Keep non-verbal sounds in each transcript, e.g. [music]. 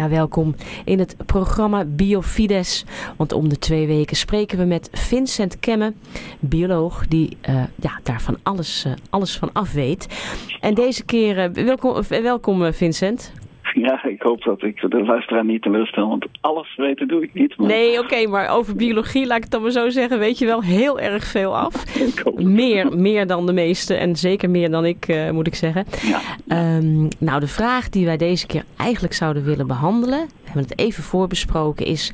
Ja, welkom in het programma Biofides. Want om de twee weken spreken we met Vincent Kemme, bioloog die uh, ja, daar van alles, uh, alles van af weet. En deze keer, uh, welkom, welkom Vincent. [laughs] Ja, ik hoop dat ik de luisteraar niet teleurstel, want alles weten doe ik niet. Maar... Nee, oké, okay, maar over biologie, laat ik het dan maar zo zeggen, weet je wel heel erg veel af. [laughs] meer, meer dan de meeste en zeker meer dan ik, uh, moet ik zeggen. Ja. Um, nou, de vraag die wij deze keer eigenlijk zouden willen behandelen, we hebben het even voorbesproken, is...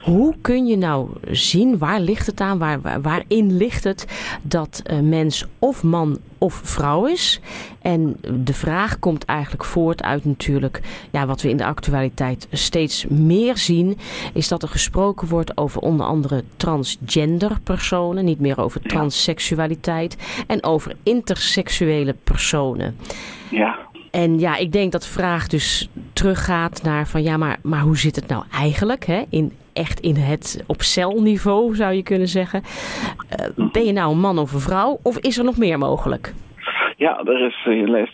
Hoe kun je nou zien, waar ligt het aan, waar, waar waarin ligt het dat een mens of man of vrouw is? En de vraag komt eigenlijk voort uit natuurlijk, ja, wat we in de actualiteit steeds meer zien, is dat er gesproken wordt over onder andere transgender personen, niet meer over transseksualiteit en over interseksuele personen. Ja. En ja, ik denk dat de vraag dus teruggaat naar van ja, maar, maar hoe zit het nou eigenlijk hè? In, echt in het op celniveau zou je kunnen zeggen. Uh, ben je nou een man of een vrouw of is er nog meer mogelijk? Ja, er is, je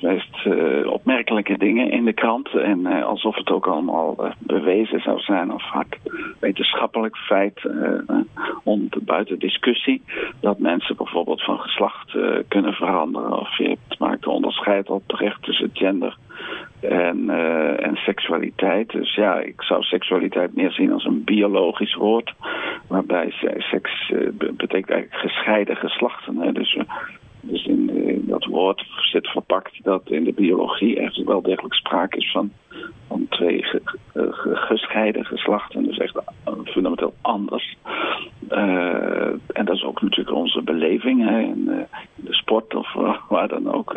leest, uh, opmerkelijke dingen in de krant. En alsof het ook allemaal bewezen zou zijn, of vaak wetenschappelijk feit, om, buiten discussie, dat mensen bijvoorbeeld van geslacht kunnen veranderen. Of je maakt een onderscheid al terecht tussen gender en, uh, en seksualiteit. Dus ja, ik zou seksualiteit meer zien als een biologisch woord. Waarbij seks uh, betekent eigenlijk gescheiden geslachten. Hè. Dus, dus in, dat woord zit verpakt dat in de biologie echt wel degelijk sprake is van, van twee ge, ge, gescheiden geslachten. Dus echt fundamenteel anders. En dat is ook natuurlijk onze beleving hè, in, in de sport of waar dan ook.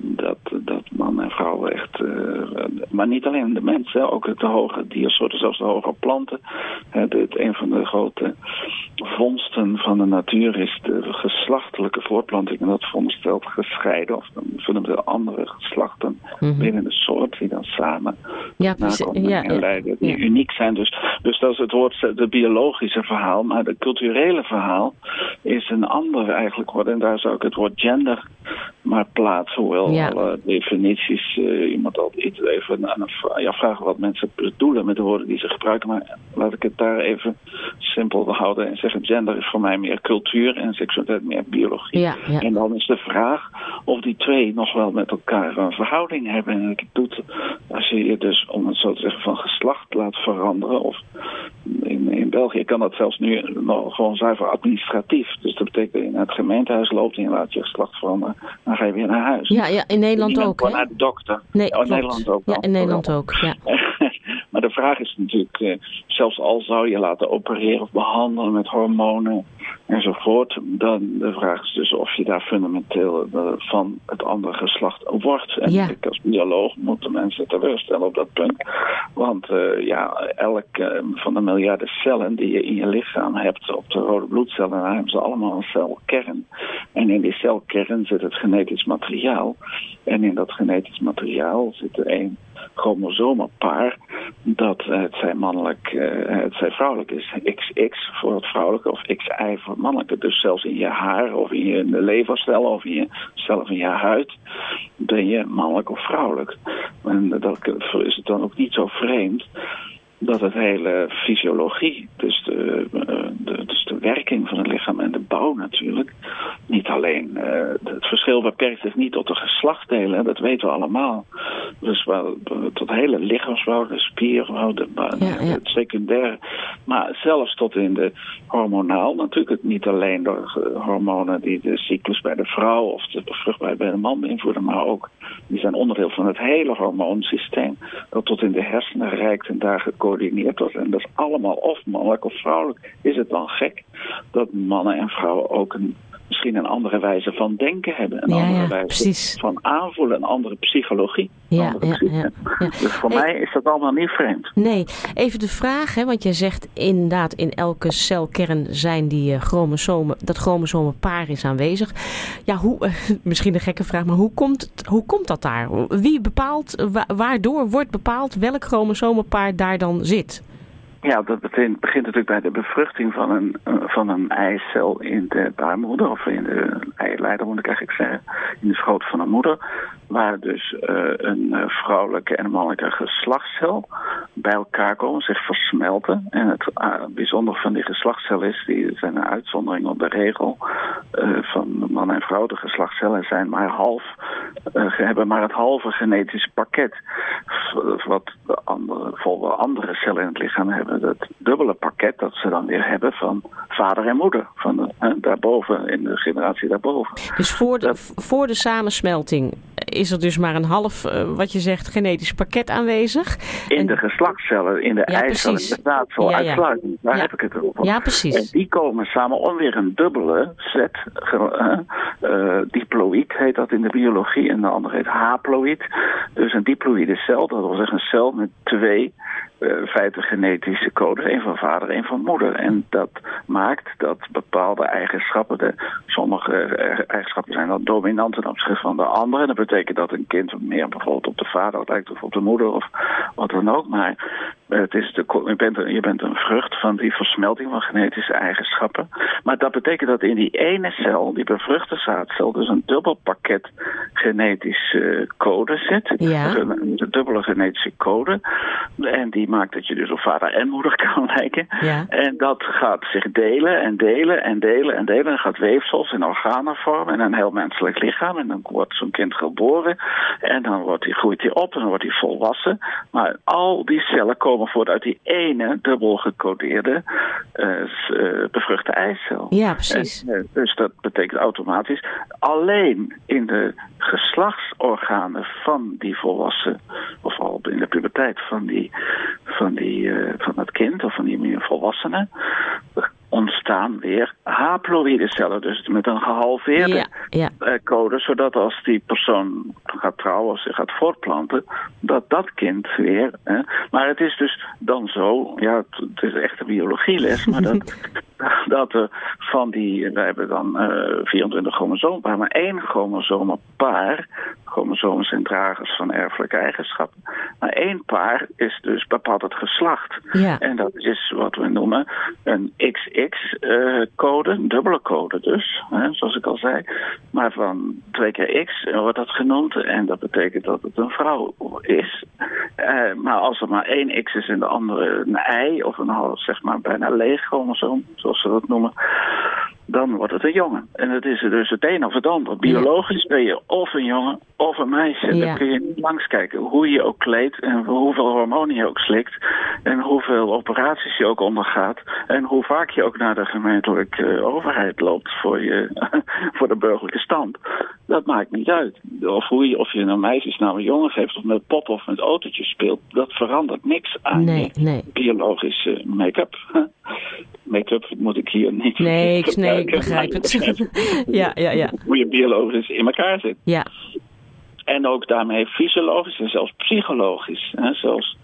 dat, dat man en vrouw echt, uh, maar niet alleen de mensen, ook de hoge diersoorten, zelfs de hoge planten. Het, een van de grote vondsten van de natuur is de geslachtelijke voortplanting. En dat veronderstelt gescheiden of fundamenteel andere geslachten mm -hmm. binnen de soort die dan samen ja, ja, en leiden, die ja. uniek zijn. Dus, dus dat is het woord, de biologische verhaal, maar het culturele verhaal is een ander eigenlijk woord. En daar zou ik het woord gender maar plaatsen, hoewel ja. alle definities uh, iemand altijd even aan ja, vragen wat mensen bedoelen met de woorden die ze gebruiken. Maar laat ik het daar even simpel houden en zeggen: gender is voor mij meer cultuur en seksualiteit meer biologie. Ja, ja. En dan is de vraag of die twee nog wel met elkaar een verhouding hebben. En het doet, als je je dus, om het zo te zeggen, van geslacht laat veranderen. Of in, in België kan dat zelfs nu nog gewoon zuiver administratief. Dus dat betekent dat je naar het gemeentehuis loopt en je laat je geslacht veranderen. Dan ga je weer naar huis. Ja, ja in Nederland ook. Gewoon naar de dokter. Nee, oh, in Nederland ook. Ja, in Nederland ook. Ja. Vraag is natuurlijk, uh, zelfs al zou je laten opereren of behandelen met hormonen enzovoort, dan de vraag is dus of je daar fundamenteel uh, van het andere geslacht wordt. En ja. ik als bioloog moet de mensen teleurstellen op dat punt. Want uh, ja, elk van de miljarden cellen die je in je lichaam hebt, op de rode bloedcellen, dan hebben ze allemaal een celkern. En in die celkern zit het genetisch materiaal. En in dat genetisch materiaal zit er een chromosomenpaar dat het zij mannelijk, uh, het zij vrouwelijk is. XX voor het vrouwelijke of XY voor het mannelijke. Dus zelfs in je haar of in je levercellen of in je, zelf in je huid ben je mannelijk of vrouwelijk. En dat is het dan ook niet zo vreemd dat het hele fysiologie, dus de, de, dus de werking van het lichaam en de bouw natuurlijk, niet alleen, uh, het verschil beperkt zich niet tot de geslachtdelen, dat weten we allemaal. Dus wel, tot de hele lichaamsbouw, de spierbouw, de, ja, ja. het secundaire, maar zelfs tot in de hormonaal, natuurlijk niet alleen door hormonen die de cyclus bij de vrouw of de vruchtbaarheid bij de man beïnvloeden, maar ook die zijn onderdeel van het hele hormoonsysteem, dat tot in de hersenen reikt en daar gecoördineerd wordt. En dat is allemaal of mannelijk of vrouwelijk. Is het dan gek dat mannen en vrouwen ook een, misschien een andere wijze van denken hebben? Een ja, andere ja, wijze precies. van aanvoelen, een andere psychologie. Ja, andere ja. Dus voor Hey. mij is dat allemaal niet vreemd. Nee, even de vraag, hè, want jij zegt inderdaad in elke celkern zijn die uh, chromosomen, dat chromosomenpaar is aanwezig. Ja, hoe, uh, [laughs] misschien een gekke vraag, maar hoe komt, hoe komt dat daar? Wie bepaalt, wa waardoor wordt bepaald welk chromosomenpaar daar dan zit? Ja, dat begint, begint natuurlijk bij de bevruchting van een, van een eicel in de baarmoeder, of in de eileider moet ik eigenlijk zeggen, in de schoot van een moeder, waar dus uh, een vrouwelijke en een mannelijke geslachtscel bij elkaar komen, zich versmelten. En het uh, bijzondere van die geslachtscel is, die zijn een uitzondering op de regel uh, van man en vrouw. De geslachtscellen zijn maar half, hebben maar het halve genetische pakket, wat de andere, vol andere cellen in het lichaam hebben het dubbele pakket dat ze dan weer hebben van vader en moeder. Van de, daarboven, in de generatie daarboven. Dus voor de, voor de samensmelting is er dus maar een half, uh, wat je zegt, genetisch pakket aanwezig. In en... de geslachtscellen, in de ja, eicellen, inderdaad, zo ja, uitsluitend. Daar ja. heb ik het over. Ja, precies. En die komen samen om weer een dubbele set, uh, uh, diploïd heet dat in de biologie, en de andere heet haploïd. Dus een diploïde cel, dat wil zeggen een cel met twee uh, feiten genetische codes, één van vader, één van moeder. En dat maakt dat bepaalde eigenschappen, de, sommige eigenschappen zijn dan dominant ten opzichte van de andere. En dat betekent dat een kind meer bijvoorbeeld op de vader lijkt of op de moeder of wat dan ook. Maar het is de, je, bent een, je bent een vrucht van die versmelting van genetische eigenschappen. Maar dat betekent dat in die ene cel, die bevruchte zaadcel, dus een dubbel pakket genetische code zit. Ja. Een, een dubbele genetische code. En die maakt dat je dus op vader en moeder [laughs] kan lijken. Ja. En dat gaat zich delen en delen en delen en delen. En gaat weefsels en organen vormen en een heel menselijk lichaam. En dan wordt zo'n kind geboren. En dan wordt hij, groeit hij op en dan wordt hij volwassen. Maar al die cellen komen voort uit die ene dubbel gecodeerde uh, bevruchte eicel. Ja, precies. En, uh, dus dat betekent automatisch alleen in de geslachtsorganen van die volwassen, of al in de puberteit van die van, die, uh, van het kind of van die volwassene ontstaan weer haploïde cellen, dus met een gehalveerde ja, ja. Uh, code, zodat als die persoon gaat trouwen of zich gaat voortplanten, dat dat kind weer. Hè, maar het is dus dan zo, ja, het, het is echt een biologieles, maar dat, [laughs] dat er van die, we hebben dan uh, 24 chromosoompaar, maar één chromosomenpaar, chromosomen zijn dragers van erfelijke eigenschappen, maar één paar is dus bepaalt het geslacht. Ja. En dat is wat we noemen een XX-code, een dubbele code dus, hè, zoals ik al zei. Maar van twee keer X wordt dat genoemd en dat betekent dat het een vrouw is. Uh, maar als er maar één X is en de andere een Y of een half, zeg maar bijna leeg chromosoom, zoals ze dat noemen, dan wordt het een jongen. En het is dus het een of het ander. Biologisch ben je of een jongen of een meisje. Ja. Dan kun je niet langskijken hoe je ook kleedt en hoeveel hormonen je ook slikt. En hoeveel operaties je ook ondergaat. En hoe vaak je ook naar de gemeentelijke overheid loopt voor, je, [laughs] voor de burgerlijke stand. Dat maakt niet uit. Of, hoe je, of je een meisjesnaam een jongen geeft of met pop of met autootjes speelt. Dat verandert niks aan nee, je nee. biologische make-up. [laughs] Make-up moet ik hier niet. Nee, ik, nee, ik begrijp het. [laughs] ja, ja, ja. Hoe je biologisch in elkaar zit. Ja. En ook daarmee fysiologisch en zelfs psychologisch. Hè, zelfs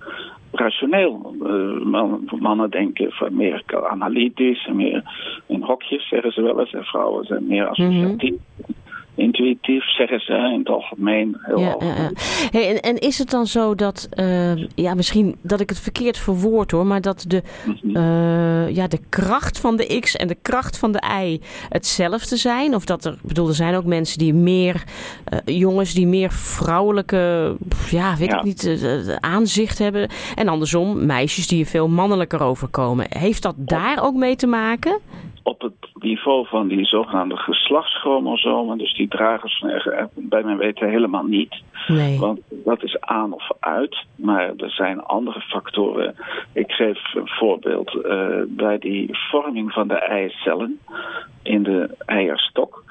rationeel. Uh, man, mannen denken van meer analytisch en meer in hokjes, zeggen ze wel eens. En vrouwen zijn meer associatief. Mm -hmm intuïtief, zeggen ze in het algemeen. Heel ja, ja, ja. Hey, en, en, is het dan zo dat, uh, ja, misschien dat ik het verkeerd verwoord hoor, maar dat de, uh, ja, de kracht van de X en de kracht van de Y hetzelfde zijn? Of dat er, ik bedoel, er zijn ook mensen die meer, uh, jongens die meer vrouwelijke, ja, weet ik niet, aanzicht hebben. En andersom, meisjes die er veel mannelijker overkomen. Heeft dat daar ook mee te maken? Op het niveau van die zogenaamde geslachtschromosomen, dus die dragers van bij mijn weten helemaal niet. Nee. Want dat is aan of uit, maar er zijn andere factoren. Ik geef een voorbeeld. Uh, bij die vorming van de eicellen in de eierstok,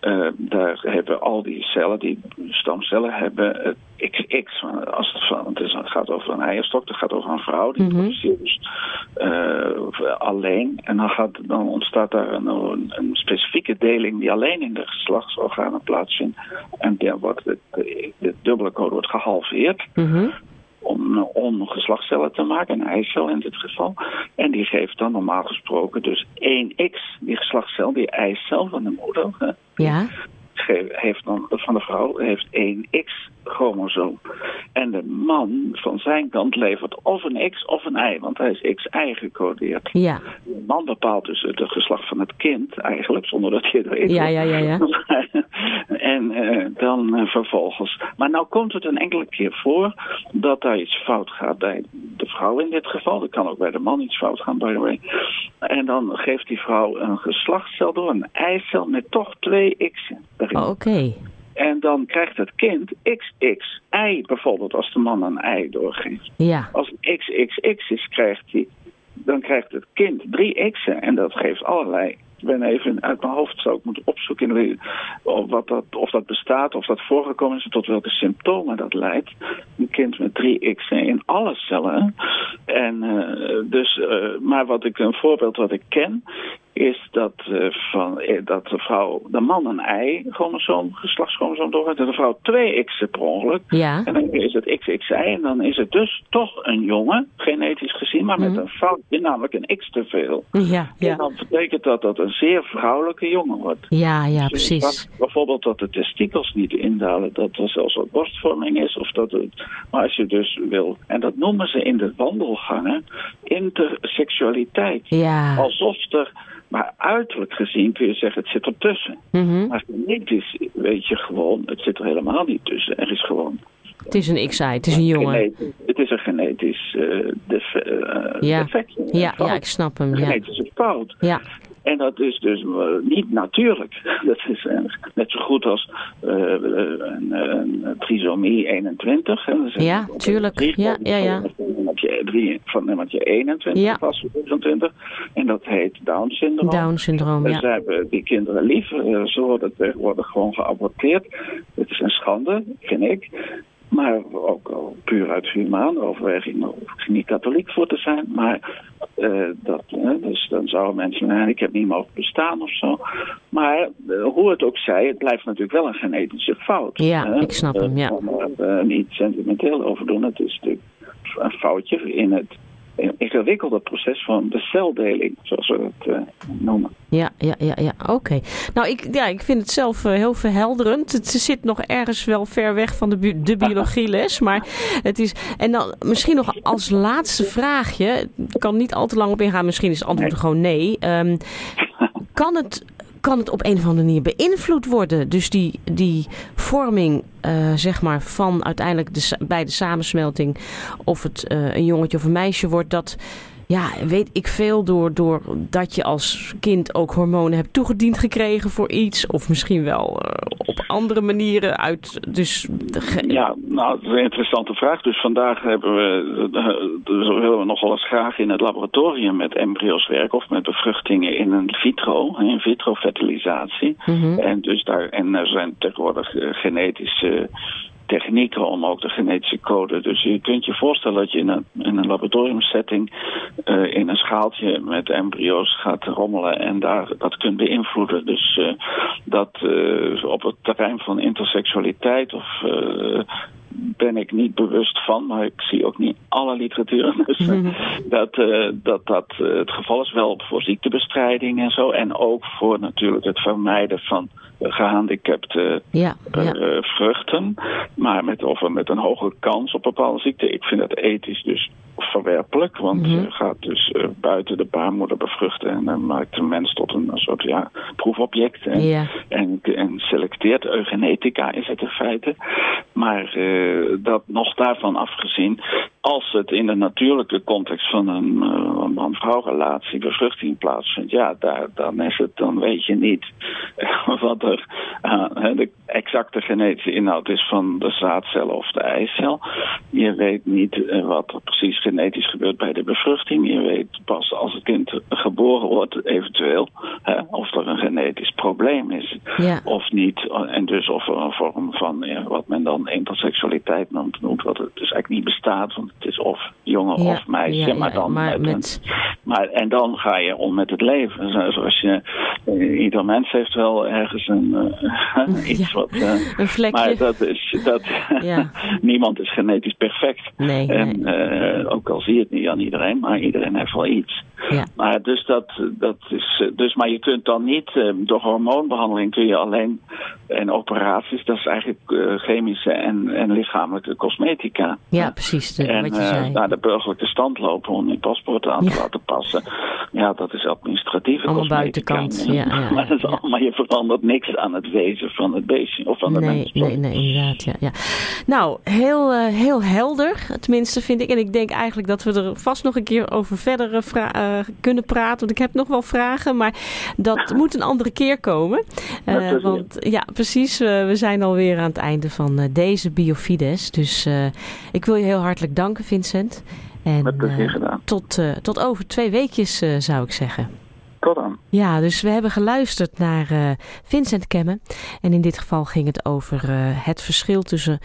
uh, daar hebben al die cellen, die stamcellen, hebben het XX. Als het, van, het, is, het gaat over een eierstok, het gaat over een vrouw, die mm -hmm. produceert dus uh, alleen. En dan, gaat, dan ontstaat daar een, een, een, specifieke deling die alleen in de geslachtsorganen plaatsvindt. En dan wordt de, de, de dubbele code wordt gehalveerd. Mm -hmm om, om geslachtscellen te maken, een eicel in dit geval. En die geeft dan normaal gesproken dus 1x, die geslachtscel, die eicel van de moeder. Ja. heeft dan, van de vrouw heeft één X-chromosoom. En de man van zijn kant levert of een X of een Y, want hij is XY gecodeerd. Ja. De man bepaalt dus het geslacht van het kind eigenlijk, zonder dat je er weet. Ja, ja, ja, [laughs] ja. En uh, dan uh, vervolgens. Maar nou komt het een enkele keer voor dat daar iets fout gaat bij de vrouw in dit geval. Dat kan ook bij de man iets fout gaan, by the way. En dan geeft die vrouw een geslachtscel door, een eicel met toch twee X'en. Oh, Oké. En dan krijgt het kind XXI bijvoorbeeld als de man een ei doorgeeft. Ja. Als XXX is, krijgt hij, dan krijgt het kind drie X'en en dat geeft allerlei ben even uit mijn hoofd zou ik moeten opzoeken of, wat dat, of dat bestaat, of dat voorgekomen is, tot welke symptomen dat leidt. Een kind met drie X'en in alle cellen. En uh, dus, uh, maar wat ik een voorbeeld wat ik ken, is dat, uh, van, dat de vrouw, de man een ei, chromosoom, geslachtschromosoom doorgaat, en de vrouw twee X'en per ongeluk. Ja. En dan is het XXI en dan is het dus toch een jongen, genetisch gezien, maar met Mhm. een foutje, namelijk een X te veel. Ja, En ja. dan betekent dat dat een zeer vrouwelijke jongen wordt. Ja, ja, Dus precies. Bijvoorbeeld dat de testikels niet indalen, dat er zelfs wat borstvorming is. Of dat het, maar als je dus wil, en dat noemen ze in de wandelgangen interseksualiteit. Ja. Alsof er, maar uiterlijk gezien kun je zeggen het zit ertussen. Mhm. Maar genetisch weet je gewoon, het zit er helemaal niet tussen. Er is gewoon Het is een XI, het is een jongen. genetisch- het is een genetisch def, eh, Ja. defect. Ja, ja, ik snap hem. Een Ja. genetische fout. Ja. En dat is dus eh, niet natuurlijk. [laughs] Dat is eh, net zo goed als eh, een, een trisomie 21. hè. Ja, tuurlijk. drie- Ja, ja, ja. Van nummertje, drie, van nummertje 21 Ja. pas 26. En dat heet Down-syndroom. Down-syndroom, Dus ja. Ze hebben die kinderen lief. Ze worden tegenwoordig gewoon geaborteerd. Het is een schande, vind ik. Maar ook puur uit humane overweging, hoef ik niet katholiek voor te zijn. Maar eh, dat, dus dan zouden mensen, ik heb niet mogen bestaan of zo. Maar eh, hoe het ook zij, het blijft natuurlijk wel een genetische fout. Ja, ik snap hem, ja. Eh, daar, eh, niet sentimenteel over doen. Het is natuurlijk een foutje in het ingewikkelde proces van de celdeling, zoals we het eh, noemen. Ja, ja, ja, ja. oké. Nou, ik, ja, ik vind het zelf eh, heel verhelderend. Het zit nog ergens wel ver weg van de, bu- de biologieles. [laughs] Maar het is. En dan misschien nog als laatste vraagje. Ik kan niet al te lang op ingaan. Misschien is het antwoord gewoon nee. Ehm, kan, het, kan het op een of andere manier beïnvloed worden? Dus die, die vorming, eh, zeg maar, van uiteindelijk de, bij de samensmelting. Of het eh, een jongetje of een meisje wordt. Dat ja, weet ik veel door, door dat je als kind ook hormonen hebt toegediend gekregen voor iets. Of misschien wel eh, op andere manieren uit. Dus de Ja, nou, dat is een interessante vraag. Dus vandaag hebben we, dus willen we nog wel eens graag in het laboratorium met embryo's werken of met bevruchtingen in een vitro, in vitro fertilisatie. Mhm. En dus daar, en er zijn tegenwoordig genetische technieken om ook de genetische code. Dus je kunt je voorstellen dat je in een, in een laboratoriumsetting eh, in een schaaltje met embryo's gaat rommelen en daar dat kunt beïnvloeden. Dus eh, dat eh, op het terrein van interseksualiteit of ben ik niet bewust van, maar ik zie ook niet alle literatuur. [laughs] Dus eh, dat, eh, dat dat eh, het geval is wel voor ziektebestrijding en zo. En ook voor natuurlijk het vermijden van eh, gehandicapte ja, eh, ja. eh, vruchten. Maar met, of met een hoge kans op bepaalde ziekten. Ik vind dat ethisch dus verwerpelijk. Want Mhm. je gaat dus eh, buiten de baarmoeder bevruchten. En dan maakt de mens tot een, soort ja, proefobject. En, en, en selecteert. Eugenetica is het in feite. Maar eh, dat nog daarvan afgezien, als het in de natuurlijke context van een eh, man-vrouw relatie bevruchting plaatsvindt, ja, daar, dan is het, dan weet je niet [laughs] wat er de exacte genetische inhoud is van de zaadcel of de eicel. Je weet niet wat er precies genetisch gebeurt bij de bevruchting. Je weet pas als het kind geboren wordt, eventueel, hè, of er een genetisch probleem is ja. of niet. En dus of er een vorm van ja, wat men dan interseksualiteit noemt, noemt, wat het dus eigenlijk niet bestaat, want het is of jongen Ja, of meisje, maar dan maar met, een- met- maar en dan ga je om met het leven. Zo- Zoals je, eh, ieder mens heeft wel ergens een, eh, [laughs] iets wat. eh, Een vlekje. maar dat is. Dat, [laughs] niemand is genetisch perfect. Nee, en ook al zie je het niet aan iedereen, maar iedereen heeft wel iets. Ja. Maar, dus dat, dat is, dus, maar je kunt dan niet, door hormoonbehandeling kun je alleen, en operaties, dat is eigenlijk chemische en, en lichamelijke cosmetica. Ja, precies. De, en wat je zei. naar de burgerlijke stand lopen om je paspoort aan te laten passen. Ja, dat is administratieve allemaal cosmetica. buitenkant. Ja, ja, [laughs] maar, dat is allemaal, je verandert niks aan het wezen van het beestje of van de nee, mens. Nee, nee, inderdaad. Ja, ja. Nou, heel, heel helder, tenminste vind ik. En ik denk eigenlijk dat we er vast nog een keer over verder uh, kunnen praten. Want ik heb nog wel vragen, maar dat [laughs] moet een andere keer komen. Uh, want ja, precies. we zijn alweer aan het einde van deze Biofides. Dus ik wil je heel hartelijk danken, Vincent. En, tot, tot over twee weekjes, zou ik zeggen. Tot dan. Ja, dus we hebben geluisterd naar Vincent Kemmen. En in dit geval ging het over het verschil tussen...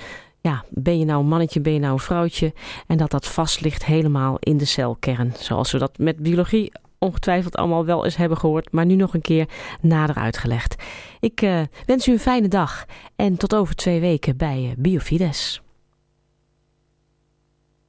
Ja, ben je nou een mannetje, ben je nou een vrouwtje? En dat dat vast ligt helemaal in de celkern. Zoals we dat met biologie ongetwijfeld allemaal wel eens hebben gehoord. Maar nu nog een keer nader uitgelegd. Ik uh, wens u een fijne dag. En tot over twee weken bij Biofides.